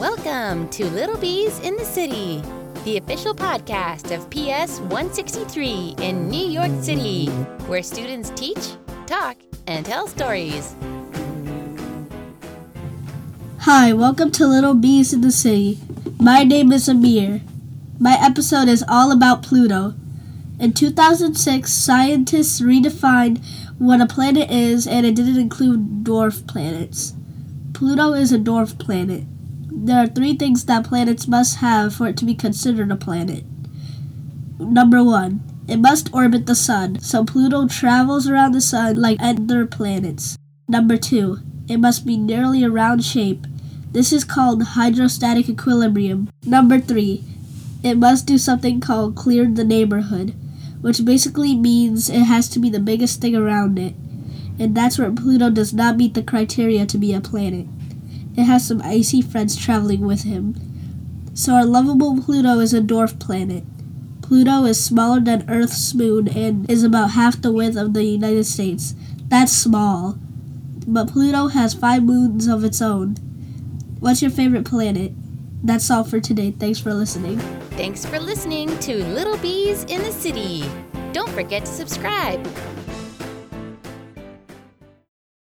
Welcome to Little Bees in the City, the official podcast of PS 163 in New York City, where students teach, talk, and tell stories. Hi, welcome to Little Bees in the City. My name is Amir. My episode is all about Pluto. In 2006, scientists redefined what a planet is, and it didn't include dwarf planets. Pluto is a dwarf planet. There are three things that planets must have for it to be considered a planet. Number one, it must orbit the sun, so Pluto travels around the sun like other planets. Number two, it must be nearly a round shape. This is called hydrostatic equilibrium. Number three, it must do something called clear the neighborhood, which basically means it has to be the biggest thing around it. And that's where Pluto does not meet the criteria to be a planet. It has some icy friends traveling with him. So our lovable Pluto is a dwarf planet. Pluto is smaller than Earth's moon and is about half the width of the United States. That's small. But Pluto has five moons of its own. What's your favorite planet? That's all for today. Thanks for listening. Thanks for listening to Little Bees in the City. Don't forget to subscribe.